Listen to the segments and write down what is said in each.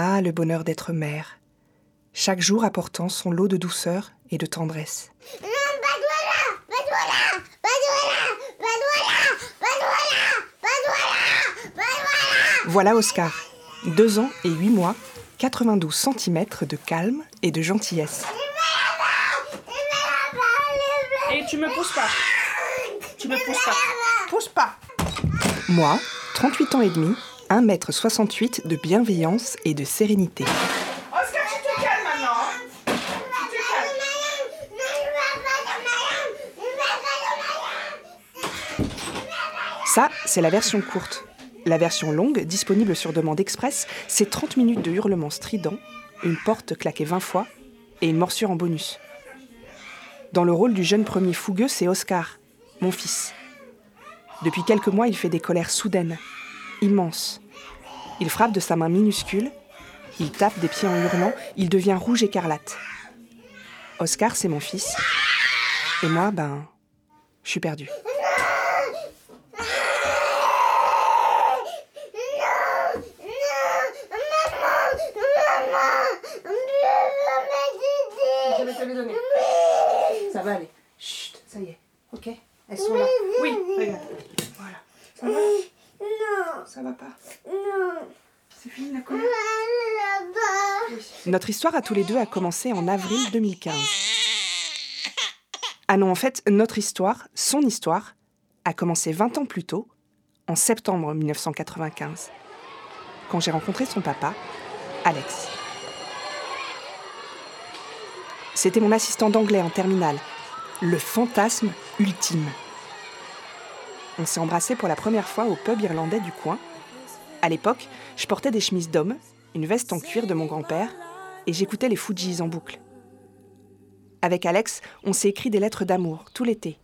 Ah, le bonheur d'être mère. Chaque jour apportant son lot de douceur et de tendresse. Voilà Oscar, deux ans et huit mois, 92 cm de calme et de gentillesse. Et tu me pousses pas. Tu me pousses pas. Pousse pas. Moi, 38 ans et demi, 1m68 de bienveillance et de sérénité. Oscar, tu te calmes maintenant. hein. Tu te calmes. Ça, c'est la version courte. La version longue, disponible sur demande express, c'est 30 minutes de hurlements stridents, une porte claquée 20 fois et une morsure en bonus. Dans le rôle du jeune premier fougueux, c'est Oscar, mon fils. Depuis quelques mois, il fait des colères soudaines, immenses. Il frappe de sa main minuscule, il tape des pieds en hurlant, il devient rouge écarlate. Oscar, c'est mon fils. Et moi, ben, je suis perdue. Je vais te le donner. Ça va aller. Chut, ça y est. Ok Elles sont là. Oui, regarde. Voilà. Ça va. Ça va pas Non. C'est fini la colère Notre histoire à tous les deux a commencé en avril 2015. Ah non, en fait, notre histoire, son histoire, a commencé 20 ans plus tôt, en septembre 1995, quand j'ai rencontré son papa, Alex. C'était mon assistant d'anglais en terminale, le fantasme ultime. On s'est embrassé pour la première fois au pub irlandais du coin. À l'époque, je portais des chemises d'homme, une veste en cuir de mon grand-père, et j'écoutais les Fujis en boucle. Avec Alex, on s'est écrit des lettres d'amour tout l'été.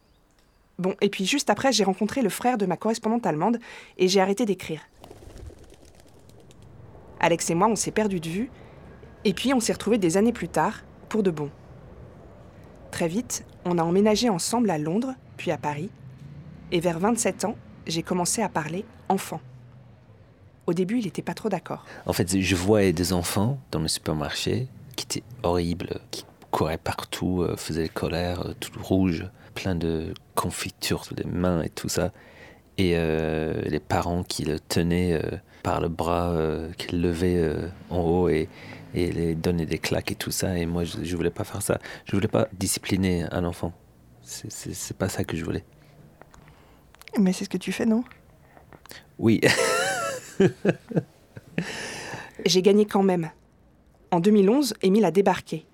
Bon, et puis juste après, j'ai rencontré le frère de ma correspondante allemande et j'ai arrêté d'écrire. Alex et moi, on s'est perdus de vue, et puis on s'est retrouvés des années plus tard, pour de bon. Très vite, on a emménagé ensemble à Londres, puis à Paris, et vers 27 ans, j'ai commencé à parler enfant. Au début, il n'était pas trop d'accord. En fait, je voyais des enfants dans le supermarché qui étaient horribles, qui couraient partout, euh, faisaient des colères, euh, tout rouge, plein de confitures sur les mains et tout ça. Et euh, les parents qui le tenaient par le bras, qui le levaient en haut et, les donnaient des claques et tout ça. Et moi, je ne voulais pas faire ça. Je voulais pas discipliner un enfant. C'est pas ça que je voulais. Mais c'est ce que tu fais, non? Oui, J'ai gagné quand même. En 2011, Émile a débarqué.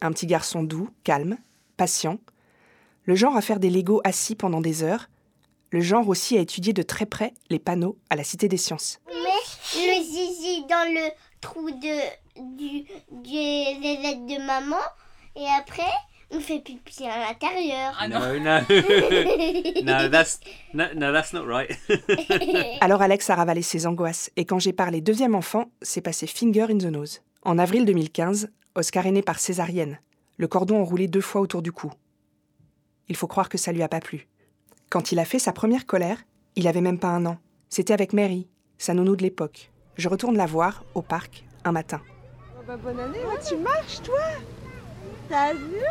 Un petit garçon doux, calme, patient. Le genre à faire des Legos assis pendant des heures. Le genre aussi à étudier de très près les panneaux à la Cité des Sciences. le zizi dans le trou de, du, du- des lettres de maman. Et après, on fait pipi à l'intérieur. No, no. no, that's no, no, that's not right. Alors Alex a ravalé ses angoisses et quand j'ai parlé deuxième enfant, c'est passé finger in the nose. En avril 2015, Oscar est né par césarienne, le cordon enroulé deux fois autour du cou. Il faut croire que ça lui a pas plu. Quand il a fait sa première colère, il avait même pas un an. C'était avec Mary, sa nounou de l'époque. Je retourne la voir au parc un matin. bonne année, tu marches toi? T'as vu?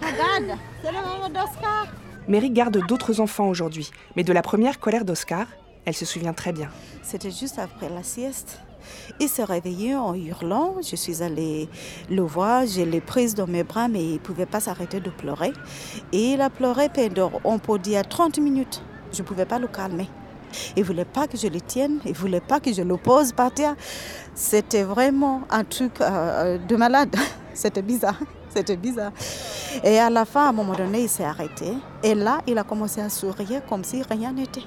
Regarde, c'est la maman d'Oscar. Mary garde d'autres enfants aujourd'hui, mais de la première colère d'Oscar, elle se souvient très bien. C'était juste après la sieste. Il s'est réveillé en hurlant. Je suis allée le voir, je l'ai prise dans mes bras, mais il ne pouvait pas s'arrêter de pleurer. Et il a pleuré pendant, on peut dire, 30 minutes. Je ne pouvais pas le calmer. Il ne voulait pas que je le tienne, il ne voulait pas que je le pose par terre. C'était vraiment un truc euh, de malade. C'était bizarre. C'était bizarre. Et à la fin, à un moment donné, il s'est arrêté. Et là, il a commencé à sourire comme si rien n'était.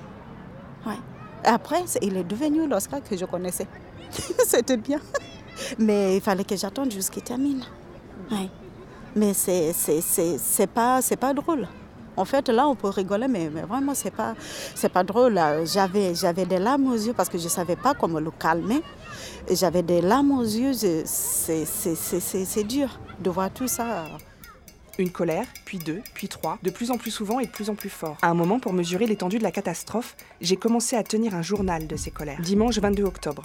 Ouais. Après, il est devenu l'Oscar que je connaissais. C'était bien. Mais il fallait que j'attende jusqu'il termine. Ouais. Mais c'est pas, pas drôle. En fait, là, on peut rigoler, mais, vraiment, c'est pas, c'est pas drôle. J'avais, j'avais des larmes aux yeux parce que je savais pas comment le calmer. J'avais des larmes aux yeux. c'est dur de voir tout ça. Une colère, puis deux, puis trois, de plus en plus souvent et de plus en plus fort. À un moment, pour mesurer l'étendue de la catastrophe, j'ai commencé à tenir un journal de ces colères. Dimanche 22 octobre.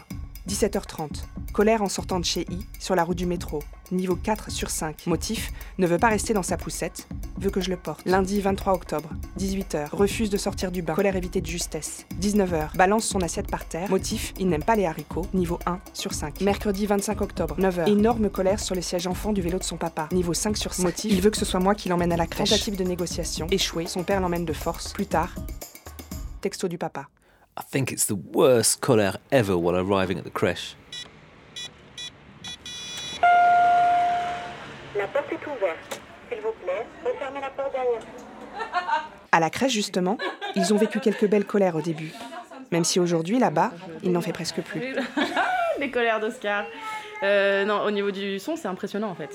17h30. Colère en sortant de chez I, sur la route du métro. Niveau 4 sur 5. Motif ne veut pas rester dans sa poussette, veut que je le porte. Lundi 23 octobre, 18h. Refuse de sortir du bain. Colère évitée de justesse. 19h. Balance son assiette par terre. Motif il n'aime pas les haricots. Niveau 1 sur 5. Mercredi 25 octobre, 9h. Énorme colère sur le siège enfant du vélo de son papa. Niveau 5 sur 5. Motif il veut que ce soit moi qui l'emmène à la crèche. Tentative de négociation. Échoué. Son père l'emmène de force. Plus tard. Texto du papa. I think it's the worst colère ever while arriving at the crèche. La porte est ouverte. S'il vous plaît, refermez la porte derrière À la crèche, justement, ils ont vécu quelques belles colères au début. Même si aujourd'hui, là-bas, il n'en fait presque plus. Les colères d'Oscar. Euh, non, au niveau du son, c'est impressionnant en fait.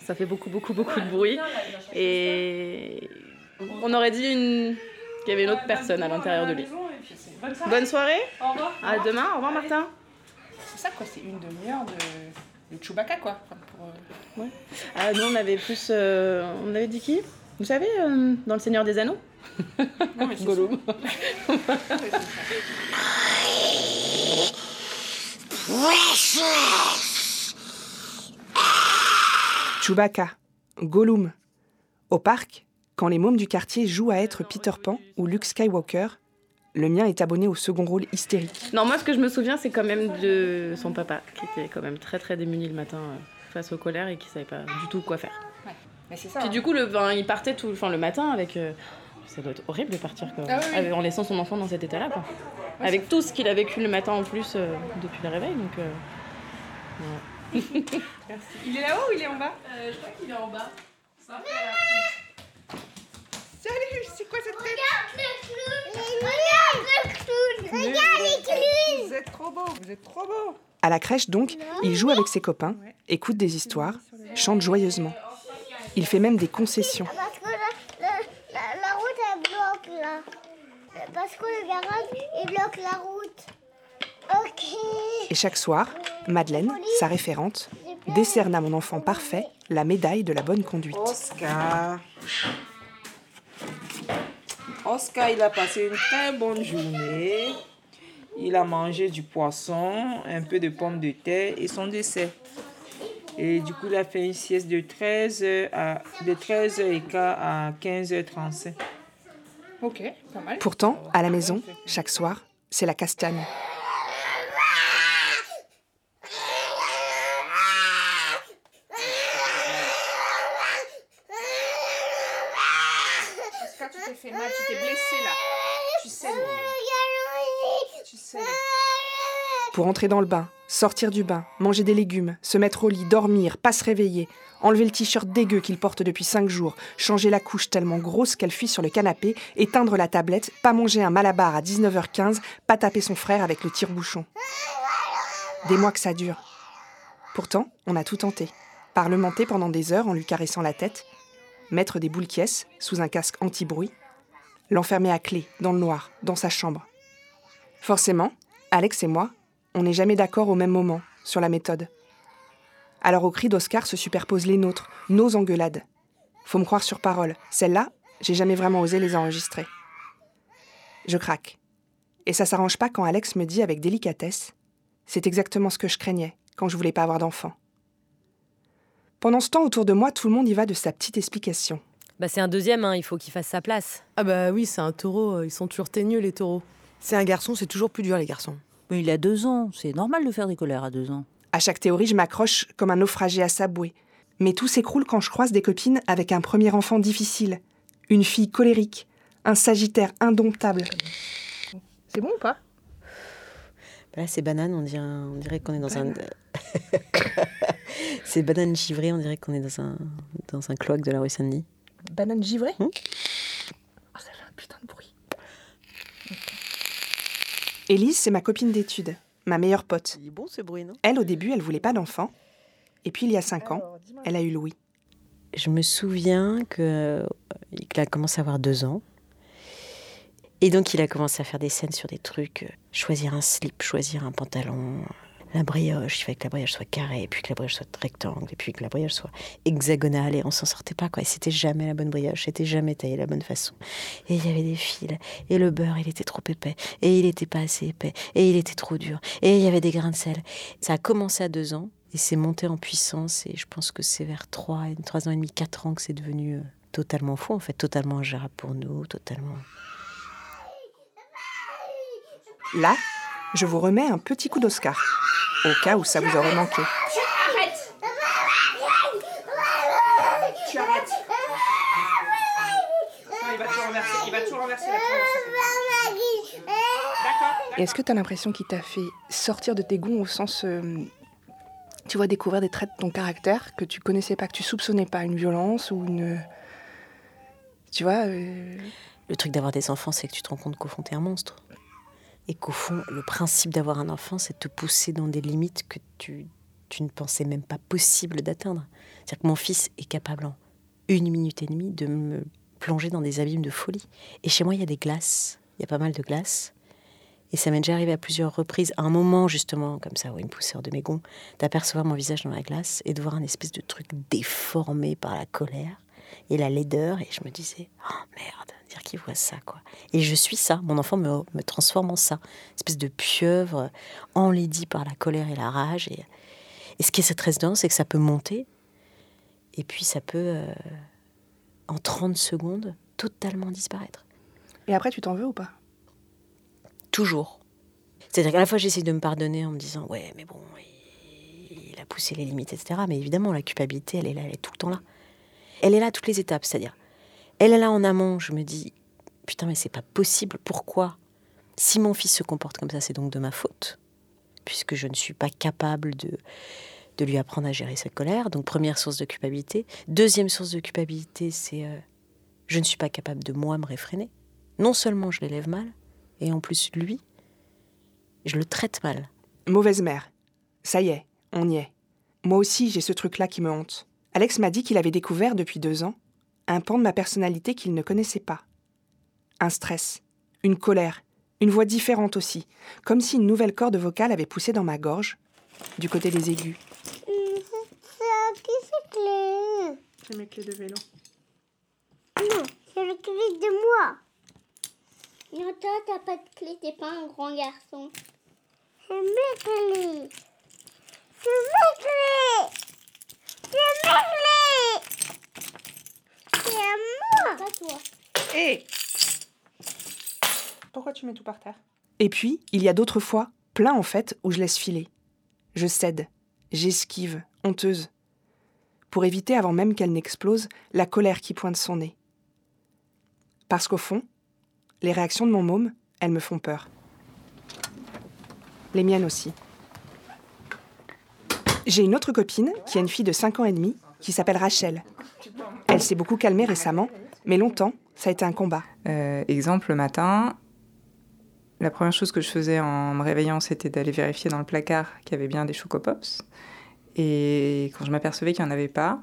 Ça fait beaucoup, beaucoup, beaucoup de bruit. Et on aurait dit une... qu'il y avait une autre personne à l'intérieur de lui. Bonne soirée. Au revoir. À demain. Au revoir, Martin. C'est ça quoi, c'est une demi-heure de, de Chewbacca quoi. Enfin, pour, euh, Ah, nous, on avait plus. euh, on avait dit qui? Vous savez, euh, dans Le Seigneur des Anneaux? Non, mais c'est Gollum. Chewbacca, Gollum. Au parc, quand les mômes du quartier jouent à être Peter Pan ou Luke Skywalker, le mien est abonné au second rôle hystérique. Non, moi, ce que je me souviens, c'est quand même de son papa, qui était quand même très, très démuni le matin euh, face aux colères et qui savait pas du tout quoi faire. Mais c'est ça. Puis hein. du coup, le, ben, il partait tout, enfin, le matin avec. euh, ça doit être horrible de partir quoi, Ah oui, oui. avec- en laissant son enfant dans cet état-là. Quoi. avec tout ce qu'il a vécu le matin en plus euh, depuis le réveil. Donc, euh, Merci. Il est là-haut ou il est en bas? Je crois qu'il est en bas. Quoi cette tête Regarde le clown Regarde les clowns Vous êtes trop beau, vous êtes trop beau. À la crèche, donc, il joue avec ses copains, écoute des histoires, chante joyeusement. Il fait même des concessions. Parce que la, la, la, la route elle bloque là. Parce que le garage il bloque la route. Ok. Et chaque soir, Madeleine, sa référente, décerne à mon enfant parfait la médaille de la bonne conduite. Oscar. Oscar, il a passé une très bonne journée. Il a mangé du poisson, un peu de pommes de terre et son dessert. Et du coup, il a fait une sieste de 13h à, de 13h15 à 15h35. Ok, pas mal. Pourtant, à la maison, chaque soir, c'est la castagne. Oscar, tu t'es fait mal, tu t'es blessé là. Tu saignes. Tu saignes. Pour entrer dans le bain, sortir du bain, manger des légumes, se mettre au lit, dormir, pas se réveiller, enlever le t-shirt dégueu qu'il porte depuis cinq jours, changer la couche tellement grosse qu'elle fuit sur le canapé, éteindre la tablette, pas manger un malabar à 19h15, pas taper son frère avec le tire-bouchon. Des mois que ça dure. Pourtant, on a tout tenté. Parlementer pendant des heures en lui caressant la tête, mettre des boules quiesses sous un casque anti-bruit, l'enfermer à clé, dans le noir, dans sa chambre. Forcément, Alex et moi, on n'est jamais d'accord au même moment sur la méthode. Alors au cri d'Oscar se superposent les nôtres, nos engueulades. Faut me croire sur parole, celles-là, j'ai jamais vraiment osé les enregistrer. Je craque. Et ça s'arrange pas quand Alex me dit avec délicatesse C'est exactement ce que je craignais quand je voulais pas avoir d'enfant. Pendant ce temps, autour de moi, tout le monde y va de sa petite explication. Bah c'est un deuxième, hein, il faut qu'il fasse sa place. Ah bah oui, c'est un taureau, ils sont toujours teigneux les taureaux. C'est un garçon, c'est toujours plus dur les garçons. Mais il a deux ans, c'est normal de faire des colères à deux ans. À chaque théorie, je m'accroche comme un naufragé à sa bouée. Mais tout s'écroule quand je croise des copines avec un premier enfant difficile, une fille colérique, un sagittaire indomptable. C'est bon ou pas? Bah Là, c'est banane, on dirait, on dirait qu'on est dans un. c'est banane givrée, on dirait qu'on est dans un, dans un cloaque de la rue Saint-Denis. Banane givrée? Hmm Oh, ça fait un putain de bruit. Élise, c'est ma copine d'études, ma meilleure pote. Il est bon ce bruit, non? Elle, au début, elle voulait pas d'enfant. Et puis, il y a cinq ans, elle a eu Louis. Je me souviens que, euh, qu'il a commencé à avoir deux ans. Et donc, il a commencé à faire des scènes sur des trucs. euh, choisir un slip, choisir un pantalon. La brioche, il fallait que la brioche soit carrée, puis que la brioche soit rectangle, et puis que la brioche soit hexagonale, et on s'en sortait pas, quoi. Et c'était jamais la bonne brioche, c'était jamais taillé de la bonne façon. Et il y avait des fils, et le beurre, il était trop épais, et il était pas assez épais, et il était trop dur, et il y avait des grains de sel. Ça a commencé à deux ans, et c'est monté en puissance, et je pense que c'est vers trois, trois ans et demi, quatre ans que c'est devenu euh, totalement fou, en fait, totalement ingérable pour nous, totalement. Là, je vous remets un petit coup d'Oscar, au cas où ça vous aurait manqué. Arrête Tu arrêtes Non, il va tout renverser, il va tout renverser la Et Est-ce que tu as l'impression qu'il t'a fait sortir de tes gonds au sens. euh, tu vois, découvrir des traits de ton caractère que tu connaissais pas, que tu soupçonnais pas, une violence ou une. Tu vois. euh, Le truc d'avoir des enfants, c'est que tu te rends compte qu'au fond, t'es un monstre. Et qu'au fond, le principe d'avoir un enfant, c'est te pousser dans des limites que tu, tu ne pensais même pas possible d'atteindre. C'est-à-dire que mon fils est capable en une minute et demie de me plonger dans des abîmes de folie. Et chez moi, il y a des glaces. Il y a pas mal de glaces. Et ça m'est déjà arrivé à plusieurs reprises, à un moment justement, comme ça, où il me poussait de mes gonds, d'apercevoir mon visage dans la glace et de voir un espèce de truc déformé par la colère et la laideur. Et je me disais, oh merde, dire qu'il voit ça, quoi. Et je suis ça. Mon enfant me, me transforme en ça. Une espèce de pieuvre enlaidie par la colère et la rage. Et, et ce qui est cette résidence, c'est que ça peut monter. Et puis ça peut, euh, en 30 secondes, totalement disparaître. Et après, tu t'en veux ou pas? Toujours. C'est-à-dire qu'à la fois, j'essaie de me pardonner en me disant, ouais, mais bon, il, il a poussé les limites, etc. Mais évidemment, la culpabilité, elle est là, elle est tout le temps là. Elle est là à toutes les étapes. C'est-à-dire, elle est là en amont. Je me dis, putain, mais c'est pas possible. Pourquoi? Si mon fils se comporte comme ça, c'est donc de ma faute. Puisque je ne suis pas capable de, de lui apprendre à gérer sa colère. Donc, première source de culpabilité. Deuxième source de culpabilité, c'est euh, je ne suis pas capable de moi me réfréner. Non seulement je l'élève mal, et en plus, lui, je le traite mal. Mauvaise mère. Ça y est, on y est. Moi aussi, j'ai ce truc-là qui me honte. Alex m'a dit qu'il avait découvert depuis deux ans un pan de ma personnalité qu'il ne connaissait pas. Un stress, une colère, une voix différente aussi, comme si une nouvelle corde vocale avait poussé dans ma gorge, du côté des aigus. Ça, qui c'est clé C'est mes clés de vélo. Non, c'est la clé de moi. Non, toi, t'as pas de clé, t'es pas un grand garçon. C'est mes clés. C'est mes clés. C'est mes clés. C'est à moi. Pas toi. Hé Pourquoi tu mets tout par terre? Et puis, il y a d'autres fois, plein en fait, où je laisse filer. Je cède, j'esquive, honteuse, pour éviter avant même qu'elle n'explose la colère qui pointe son nez. Parce qu'au fond, les réactions de mon môme, elles me font peur. Les miennes aussi. J'ai une autre copine qui a une fille de 5 ans et demi qui s'appelle Rachel. Elle s'est beaucoup calmée récemment, mais longtemps, ça a été un combat. Euh, exemple, le matin, la première chose que je faisais en me réveillant, c'était d'aller vérifier dans le placard qu'il y avait bien des Chocopops. Et quand je m'apercevais qu'il n'y en avait pas,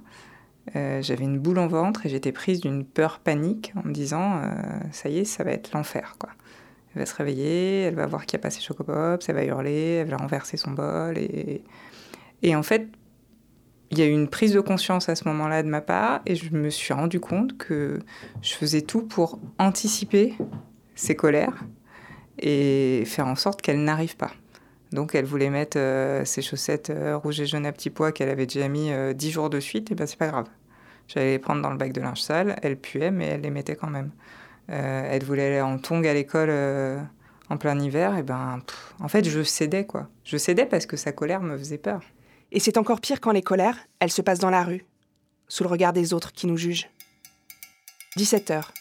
euh, j'avais une boule en ventre et j'étais prise d'une peur panique en me disant euh, ça y est, ça va être l'enfer. Elle va se réveiller, elle va voir qu'il n'y a pas ses Chocopops, elle va hurler, elle va renverser son bol. Et, et en fait, il y a eu une prise de conscience à ce moment-là de ma part et je me suis rendu compte que je faisais tout pour anticiper ces colères et faire en sorte qu'elles n'arrivent pas. Donc elle voulait mettre euh, ses chaussettes euh, rouges et jaunes à petits pois qu'elle avait déjà mis euh, 10 jours de suite, et ben c'est pas grave. J'allais les prendre dans le bac de linge sale, elle puait, mais elle les mettait quand même. Elle voulait aller en tongs à l'école en plein hiver, et ben pff, en fait je cédais quoi. Je cédais parce que sa colère me faisait peur. Et c'est encore pire quand les colères, elles se passent dans la rue, sous le regard des autres qui nous jugent. 17 heures.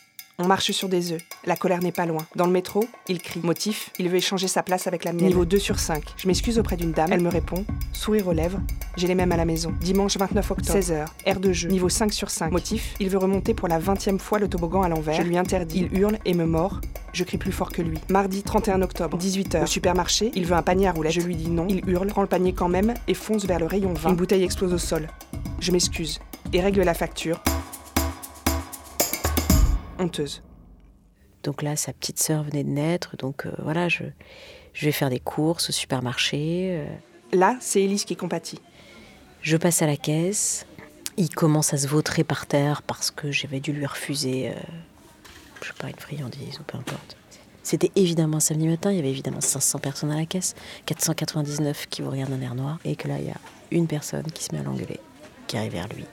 On marche sur des œufs. La colère n'est pas loin. Dans le métro, il crie. Motif, il veut échanger sa place avec la mienne. Niveau 2 sur 5. Je m'excuse auprès d'une dame. Elle me répond. Sourire aux lèvres. J'ai les mêmes à la maison. Dimanche 29 octobre. 16h. Air de jeu. Niveau 5 sur 5. Motif, il veut remonter pour la 20e fois le toboggan à l'envers. Je lui interdis. Il hurle et me mord. Je crie plus fort que lui. Mardi 31 octobre. 18h. Au supermarché, il veut un panier à roulettes. Je lui dis non. Il hurle, prend le panier quand même et fonce vers le rayon 20. Une bouteille explose au sol. Je m'excuse et règle la facture. Honteuse. Donc là, sa petite sœur venait de naître, donc euh, voilà, je, je vais faire des courses au supermarché. euh, Là, c'est Élise qui compatit. Je passe à la caisse. Il commence à se vautrer par terre parce que j'avais dû lui refuser, euh, je sais pas, une friandise ou peu importe. C'était évidemment un samedi matin, il y avait évidemment 500 personnes à la caisse, 499 qui vous regardent d'un air noir, et que là, il y a une personne qui se met à l'engueuler, qui arrive vers lui,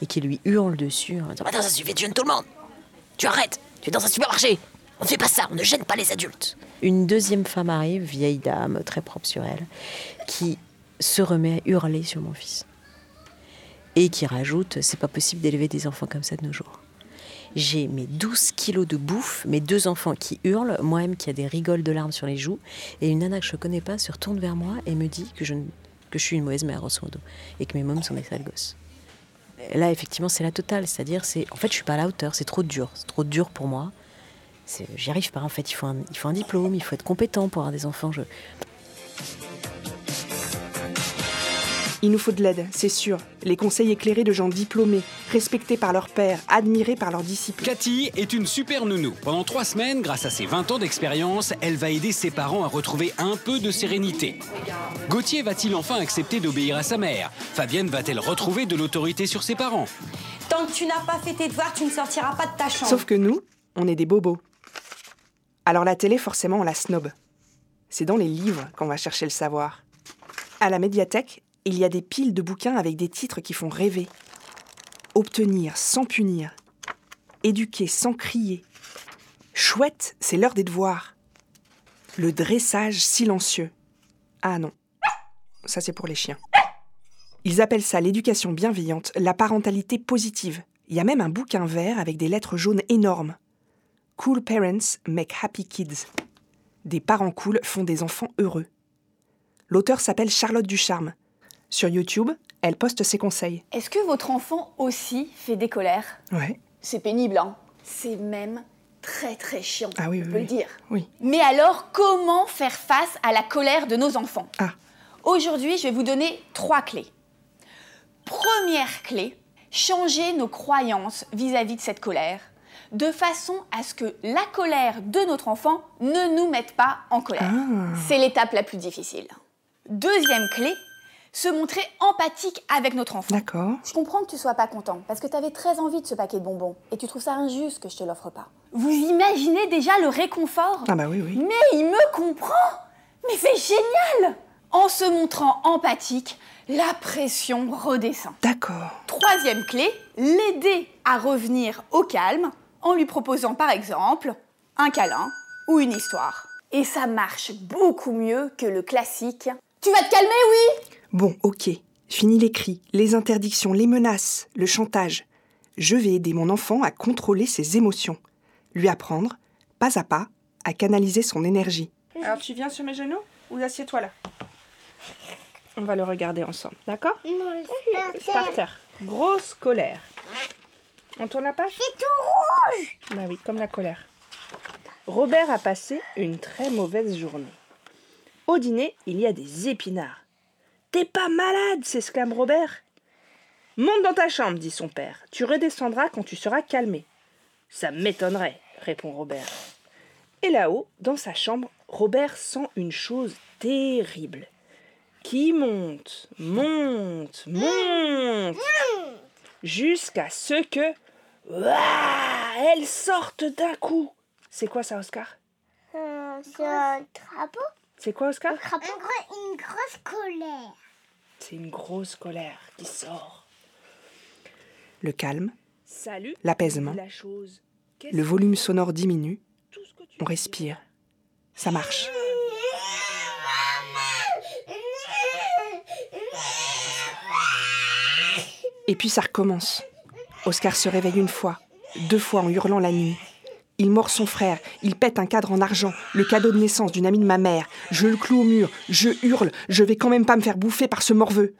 et qui lui hurle dessus en disant Attends, ça suffit, tu gênes tout le monde Tu arrêtes Tu es dans un supermarché On ne fait pas ça, on ne gêne pas les adultes Une deuxième femme arrive, vieille dame, très propre sur elle, qui se remet à hurler sur mon fils. Et qui rajoute C'est pas possible d'élever des enfants comme ça de nos jours. J'ai mes 12 kilos de bouffe, mes deux enfants qui hurlent, moi-même qui a des rigoles de larmes sur les joues, et une nana que je connais pas se retourne vers moi et me dit que je, que je suis une mauvaise mère, grosso modo, et que mes mômes sont des sales gosses. Là, effectivement, c'est la totale, c'est-à-dire, c'est, en fait, je suis pas à la hauteur, c'est trop dur, c'est trop dur pour moi. J'y arrive pas, en fait, il faut, un, diplôme, il faut être compétent pour avoir des enfants. Il nous faut de l'aide, c'est sûr. Les conseils éclairés de gens diplômés, respectés par leur père, admirés par leurs disciples. Cathy est une super nounou. Pendant trois semaines, grâce à ses 20 ans d'expérience, elle va aider ses parents à retrouver un peu de sérénité. Gauthier va-t-il enfin accepter d'obéir à sa mère? Fabienne va-t-elle retrouver de l'autorité sur ses parents? Tant que tu n'as pas fait tes devoirs, tu ne sortiras pas de ta chambre. Sauf que nous, on est des bobos. Alors la télé, forcément, on la snob. C'est dans les livres qu'on va chercher le savoir. À la médiathèque, il y a des piles de bouquins avec des titres qui font rêver. Obtenir sans punir. Éduquer sans crier. Chouette, c'est l'heure des devoirs. Le dressage silencieux. Ah non, ça c'est pour les chiens. Ils appellent ça l'éducation bienveillante, la parentalité positive. Il y a même un bouquin vert avec des lettres jaunes énormes. Cool parents make happy kids. Des parents cool font des enfants heureux. L'auteur s'appelle Charlotte Ducharme. Sur YouTube, elle poste ses conseils. Est-ce que votre enfant aussi fait des colères? Ouais. C'est pénible, hein C'est même très très chiant, Ah oui, on oui, peut oui. le dire. Oui. Mais alors, comment faire face à la colère de nos enfants? Ah. Aujourd'hui, je vais vous donner trois clés. Première clé, changer nos croyances vis-à-vis de cette colère, de façon à ce que la colère de notre enfant ne nous mette pas en colère. Ah. C'est l'étape la plus difficile. Deuxième clé, se montrer empathique avec notre enfant. D'accord. Je comprends que tu sois pas content, parce que tu avais très envie de ce paquet de bonbons, et tu trouves ça injuste que je te l'offre pas. Vous imaginez déjà le réconfort Ah bah oui, oui. Mais il me comprend Mais c'est génial En se montrant empathique, la pression redescend. D'accord. Troisième clé, l'aider à revenir au calme en lui proposant par exemple un câlin ou une histoire. Et ça marche beaucoup mieux que le classique. Tu vas te calmer, oui Bon, ok. Fini les cris, les interdictions, les menaces, le chantage. Je vais aider mon enfant à contrôler ses émotions. Lui apprendre, pas à pas, à canaliser son énergie. Alors tu viens sur mes genoux ou assieds-toi là? On va le regarder ensemble, d'accord? Par terre. Grosse colère. On tourne la page? C'est tout rouge Bah oui, comme la colère. Robert a passé une très mauvaise journée. Au dîner, il y a des épinards. T'es pas malade s'exclame Robert. Monte dans ta chambre, dit son père. Tu redescendras quand tu seras calmé. Ça m'étonnerait, répond Robert. Et là-haut, dans sa chambre, Robert sent une chose terrible. Qui monte, monte, monte, jusqu'à ce que. Ouah, elle sorte d'un coup. C'est quoi ça, Oscar? Euh, C'est un crapaud C'est quoi, Oscar Une grosse colère. C'est une grosse colère qui sort. Le calme, Salut. l'apaisement, La chose. le volume sonore diminue, on respire. Ça marche. Et puis ça recommence. Oscar se réveille une fois, deux fois en hurlant la nuit. Il mord son frère, il pète un cadre en argent, le cadeau de naissance d'une amie de ma mère. Je le cloue au mur, je hurle, je vais quand même pas me faire bouffer par ce morveux.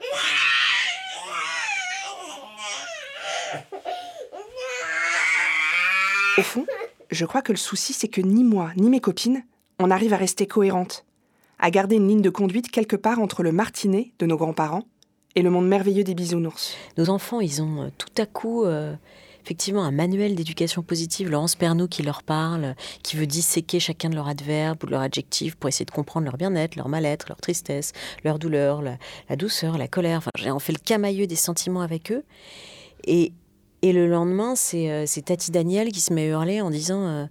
Au fond, je crois que le souci, c'est que ni moi, ni mes copines, on arrive à rester cohérentes, à garder une ligne de conduite quelque part entre le martinet de nos grands-parents et le monde merveilleux des bisounours. Nos enfants, ils ont euh, tout à coup euh, effectivement un manuel d'éducation positive, Laurence Pernaud qui leur parle, qui veut disséquer chacun de leurs adverbes ou de leurs adjectifs pour essayer de comprendre leur bien-être, leur mal-être, leur tristesse, leur douleur, la, douceur, la colère. Enfin, on fait le camailleux des sentiments avec eux. Et, le lendemain, c'est euh, c'est Tati Daniel qui se met à hurler en disant euh,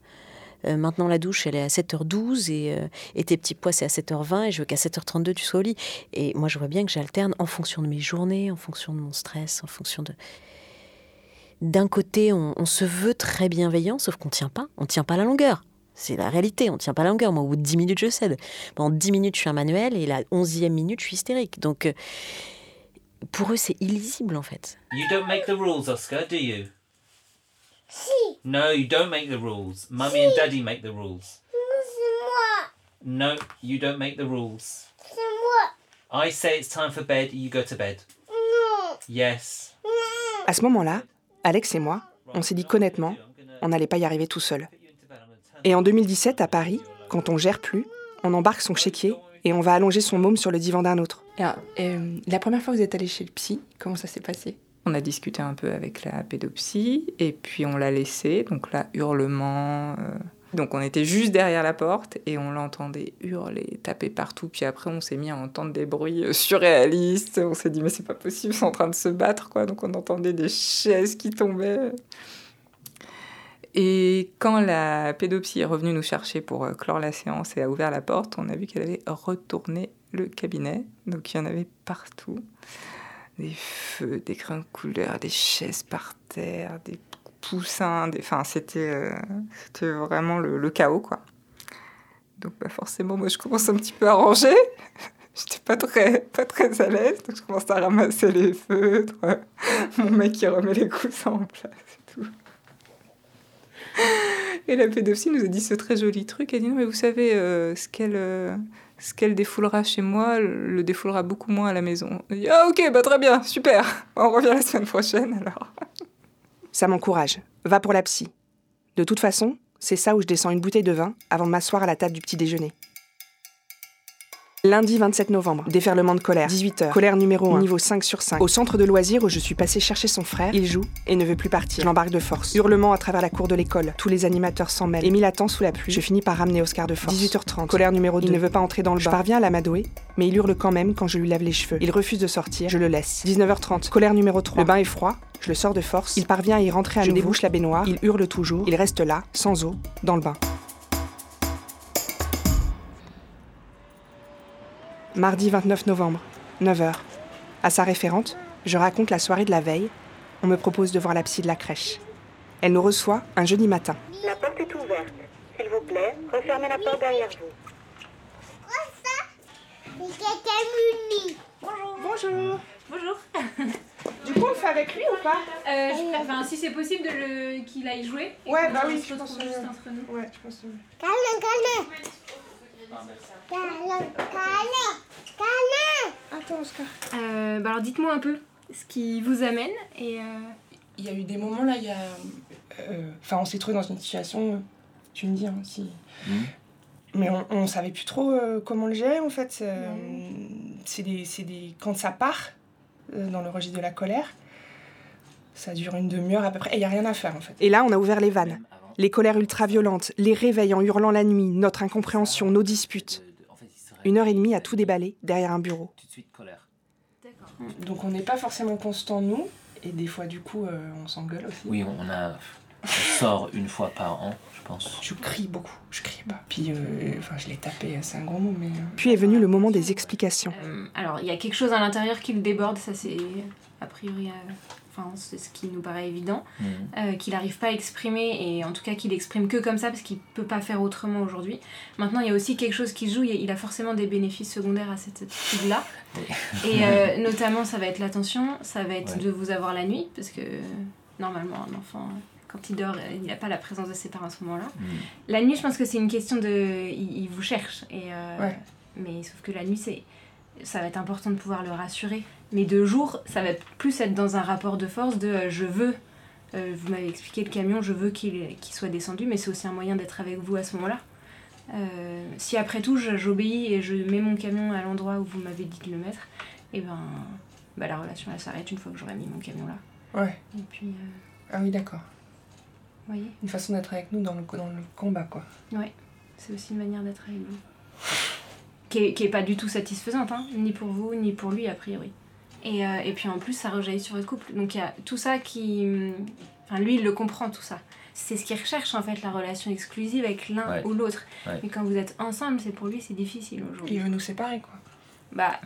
euh, Maintenant la douche, elle est à 7h12 et, euh, et tes petits pois, c'est à 7h20 et je veux qu'à 7h32 tu sois au lit. Et moi, je vois bien que j'alterne en fonction de mes journées, en fonction de mon stress, en fonction de. D'un côté, on, on se veut très bienveillant, sauf qu'on tient pas. On tient pas la longueur. C'est la réalité, on tient pas la longueur. Moi, au bout de 10 minutes, je cède. Pendant 10 minutes, je suis un manuel et la 11e minute, je suis hystérique. Donc, euh, pour eux, c'est illisible en fait. You don't make the rules, Oscar, do you? Si, No, you don't make the rules. Mummy and Daddy make the rules. c'est moi, No, you don't make the rules. c'est moi. I say it's time for bed, you go to bed. Non, Yes. À ce moment-là, Alex et moi, on s'est dit qu'honnêtement, on n'allait pas y arriver tout seul. Et en 2017, à Paris, quand on gère plus, on embarque son chéquier et on va allonger son môme sur le divan d'un autre. Alors, euh, la première fois que vous êtes allé chez le psy, comment ça s'est passé? On a discuté un peu avec la pédopsie et puis on l'a laissé. Donc là, hurlement. euh, Donc on était juste derrière la porte et on l'entendait hurler, taper partout. Puis après, on s'est mis à entendre des bruits euh, surréalistes. On s'est dit, mais c'est pas possible, ils sont en train de se battre, quoi. Donc on entendait des chaises qui tombaient. Et quand la pédopsie est revenue nous chercher pour euh, clore la séance et a ouvert la porte, on a vu qu'elle avait retourné le cabinet. Donc il y en avait partout. Des feux, des grains de couleur, des chaises par terre, des poussins. Des... Enfin, c'était euh, vraiment le, chaos, quoi. Donc bah, forcément, moi, je commence un petit peu à ranger. J'étais pas très, pas très à l'aise, donc je commence à ramasser les feutres. Mon mec qui remet les coussins en place et tout. Et la pédopsie nous a dit ce très joli truc. Elle dit non, mais vous savez, euh, ce qu'elle euh, ce qu'elle défoulera chez moi le défoulera beaucoup moins à la maison. Dit, ah, ok, bah très bien, super. On revient la semaine prochaine alors. Ça m'encourage. Va pour la psy. De toute façon, c'est ça où je descends une bouteille de vin avant de m'asseoir à la table du petit déjeuner. Lundi 27 novembre, déferlement de colère, 18h, colère numéro 1, niveau 5 sur 5. Au centre de loisirs où je suis passé chercher son frère, il joue et ne veut plus partir. Je l'embarque de force. Hurlement à travers la cour de l'école, tous les animateurs s'en mêlent. Émile attend sous la pluie, je finis par ramener Oscar de force. 18h30, colère numéro 2, il ne veut pas entrer dans le bain. Je parviens à l'amadouer, mais il hurle quand même quand je lui lave les cheveux. Il refuse de sortir, je le laisse. 19h30, colère numéro 3, le bain est froid, je le sors de force, il parvient à y rentrer à je nouveau. débouche la baignoire, il hurle toujours, il reste là, sans eau, dans le bain. Mardi 29 novembre, 9h. À sa référente, je raconte la soirée de la veille. On me propose de voir la psy de la crèche. Elle nous reçoit un jeudi matin. La porte est ouverte. S'il vous plaît, refermez la porte derrière vous. Bonjour. Bonjour. Bonjour. Du coup, on le fait avec lui ou pas Euh, je- enfin, si c'est possible de le qu'il aille jouer. Ouais, bah oui, je pense juste entre nous. Ouais, je pense que... Câlin, Attends, Oscar. Euh, bah alors dites-moi un peu ce qui vous amène et. euh, Il y a eu des moments là, il y a. euh, Enfin, on s'est trouvé dans une situation. Tu me dis, hein, si. Mais on, on savait plus trop euh, comment le gérer en fait. Euh, C'est des, c'est des. Quand ça part euh, dans le registre de la colère, ça dure une demi-heure à peu près et il n'y a rien à faire en fait. Et là, on a ouvert les vannes. Les colères ultra-violentes, les réveils en hurlant la nuit, notre incompréhension, nos disputes. Une heure et demie à tout déballer derrière un bureau. Donc on n'est pas forcément constant nous et des fois du coup euh, on s'engueule aussi. Oui, on a. On sort une fois par an, je pense. Je crie beaucoup, je crie pas. Puis, euh, enfin, je l'ai tapé, c'est un gros mot, mais. euh, Puis est venu le moment des explications. Alors, il y a quelque chose à l'intérieur qui le déborde, ça c'est a priori, euh, enfin, c'est ce qui nous paraît évident, Mhm. euh, qu'il n'arrive pas à exprimer et en tout cas qu'il exprime que comme ça parce qu'il peut pas faire autrement aujourd'hui. Maintenant, il y a aussi quelque chose qui se joue, il a- forcément des bénéfices secondaires à cette attitude-là. Et euh, notamment, ça va être l'attention, ça va être Ouais. de vous avoir la nuit, parce que normalement, un enfant, quand il dort, il n'a pas la présence de ses parents à ce moment-là. Mhm. La nuit, je pense que c'est une question de. Il, il vous cherche. Et, euh, Ouais. Mais sauf que la nuit, c'est. Ça va être important de pouvoir le rassurer. Mais de jour, ça va plus être dans un rapport de force de euh, je veux. euh, vous m'avez expliqué le camion, je veux qu'il qu'il soit descendu, mais c'est aussi un moyen d'être avec vous à ce moment-là. Euh, si après tout j'obéis et je mets mon camion à l'endroit où vous m'avez dit de le mettre, et ben bah, la relation elle s'arrête une fois que j'aurai mis mon camion là. Ouais. Et puis, euh, Ah oui, d'accord. Vous voyez Une façon d'être avec nous dans le, dans le combat, quoi. Ouais, c'est aussi une manière d'être avec vous. Qui est, qui est pas du tout satisfaisante, hein, ni pour vous, ni pour lui, a priori. Et, euh, et puis en plus, ça rejaillit sur votre couple. Donc il y a tout ça qui. Enfin, lui, il le comprend, tout ça. C'est ce qu'il recherche, en fait, la relation exclusive avec l'un Ouais. ou l'autre. Ouais. Mais quand vous êtes ensemble, c'est pour lui, c'est difficile aujourd'hui. Il veut nous séparer, quoi. Bah,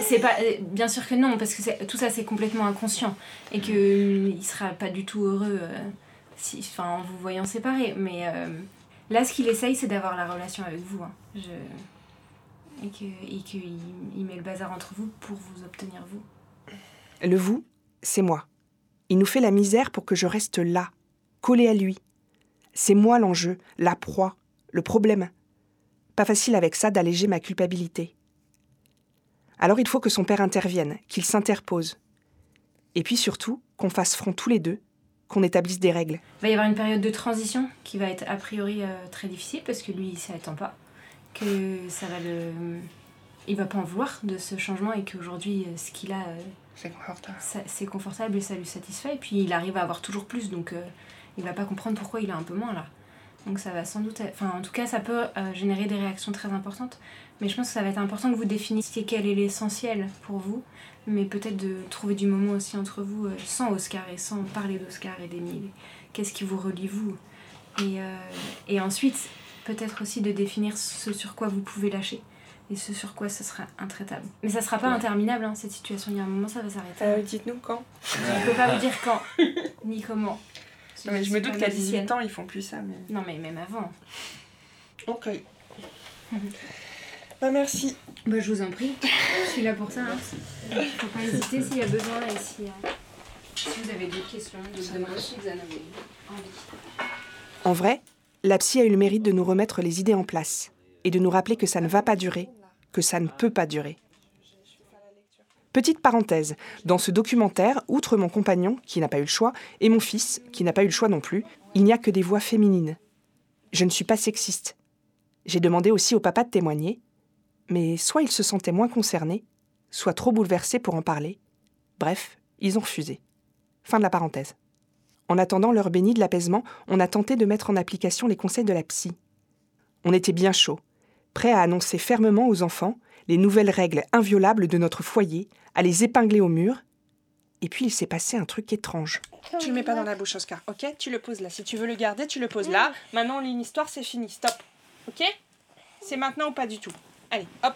c'est pas. euh, Bien sûr que non, parce que c'est- tout ça, c'est complètement inconscient. Et que euh, il sera pas du tout heureux euh, si, enfin, en vous voyant séparés. Mais euh, là, ce qu'il essaye, c'est d'avoir la relation avec vous. hein. Je... Et qu'il et que il, il met le bazar entre vous pour vous obtenir vous. Le vous, c'est moi. Il nous fait la misère pour que je reste là, collé à lui. C'est moi l'enjeu, la proie, le problème. Pas facile avec ça d'alléger ma culpabilité. Alors il faut que son père intervienne, qu'il s'interpose. Et puis surtout, qu'on fasse front tous les deux, qu'on établisse des règles. Il va y avoir une période de transition qui va être a priori euh, très difficile parce que lui, il s'y attend pas. Que ça va le. Il va pas en vouloir de ce changement et qu'aujourd'hui, euh, ce qu'il a. euh, C'est confortable. c'est confortable et ça lui satisfait. Et puis il arrive à avoir toujours plus, donc euh, il va pas comprendre pourquoi il a un peu moins là. Donc ça va sans doute. Enfin, en tout cas, ça peut euh, générer des réactions très importantes. Mais je pense que ça va être important que vous définissiez quel est l'essentiel pour vous. Mais peut-être de trouver du moment aussi entre vous, euh, sans Oscar et sans parler d'Oscar et d'Emile. Qu'est-ce qui vous relie vous? Et, et ensuite, peut-être aussi de définir ce sur quoi vous pouvez lâcher. Et ce sur quoi ce sera intraitable. Mais ça sera pas Ouais. interminable, hein, cette situation. Il y a un moment, ça va s'arrêter. Euh, Dites-nous quand. Je peux pas vous dire quand, ni comment. Non, mais je me doute qu'à magicienne. 18 ans, ils font plus ça. Mais... Non, mais même avant. Ok. bah, merci. Bah, je vous en prie. Je suis là pour ça. Hein. Faut pas hésiter s'il y a besoin et si, euh, si vous avez d'autres questions, d'autres demandes, si vous en avez envie. En vrai, la psy a eu le mérite de nous remettre les idées en place et de nous rappeler que ça ne va pas durer, que ça ne peut pas durer. Petite parenthèse, dans ce documentaire, outre mon compagnon, qui n'a pas eu le choix, et mon fils, qui n'a pas eu le choix non plus, il n'y a que des voix féminines. Je ne suis pas sexiste. J'ai demandé aussi au papa de témoigner, mais soit ils se sentaient moins concernés, soit trop bouleversés pour en parler. Bref, ils ont refusé. Fin de la parenthèse. En attendant l'heure bénie de l'apaisement, on a tenté de mettre en application les conseils de la psy. On était bien chaud, prêt à annoncer fermement aux enfants les nouvelles règles inviolables de notre foyer, à les épingler au mur. Et puis il s'est passé un truc étrange. Tu le mets pas dans la bouche, Oscar, ok? Tu le poses là. Si tu veux le garder, tu le poses là. Maintenant, on lit une histoire, c'est fini. Stop. Ok? C'est maintenant ou pas du tout? Allez, hop.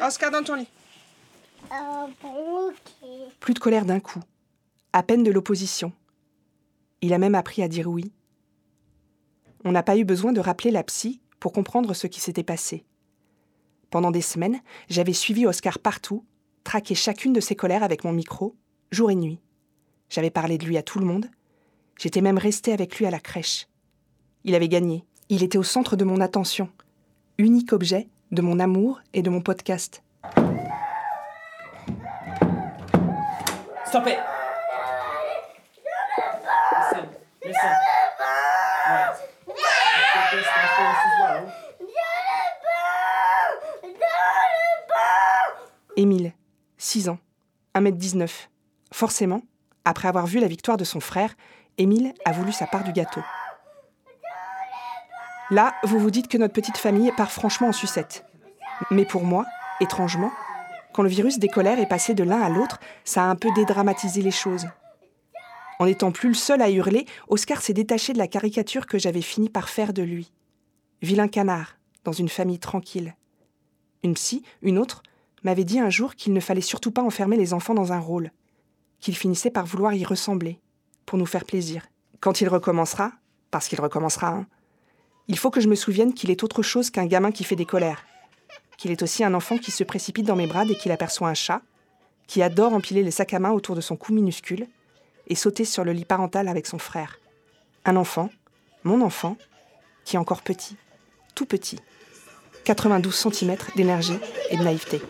Oscar, dans ton lit. Plus de colère d'un coup, à peine de l'opposition. Il a même appris à dire oui. On n'a pas eu besoin de rappeler la psy pour comprendre ce qui s'était passé. Pendant des semaines, j'avais suivi Oscar partout, traqué chacune de ses colères avec mon micro, jour et nuit. J'avais parlé de lui à tout le monde. J'étais même restée avec lui à la crèche. Il avait gagné. Il était au centre de mon attention. Unique objet de mon amour et de mon podcast. Listen. Right. Got this downstairs as well. Émile, 6 ans, 1m19. Forcément, après avoir vu la victoire de son frère, Émile a voulu sa part du gâteau. Là, vous vous dites que notre petite famille part franchement en sucette. Mais pour moi, étrangement, quand le virus des colères est passé de l'un à l'autre, ça a un peu dédramatisé les choses. En n'étant plus le seul à hurler, Oscar s'est détaché de la caricature que j'avais fini par faire de lui. Vilain canard, dans une famille tranquille. Une psy, une autre, m'avait dit un jour qu'il ne fallait surtout pas enfermer les enfants dans un rôle, qu'il finissait par vouloir y ressembler, pour nous faire plaisir. Quand il recommencera, parce qu'il recommencera, il faut que je me souvienne qu'il est autre chose qu'un gamin qui fait des colères, qu'il est aussi un enfant qui se précipite dans mes bras dès qu'il aperçoit un chat, qui adore empiler les sacs à main autour de son cou minuscule et sauter sur le lit parental avec son frère. Un enfant, mon enfant, qui est encore petit, tout petit. 92 cm d'énergie et de naïveté.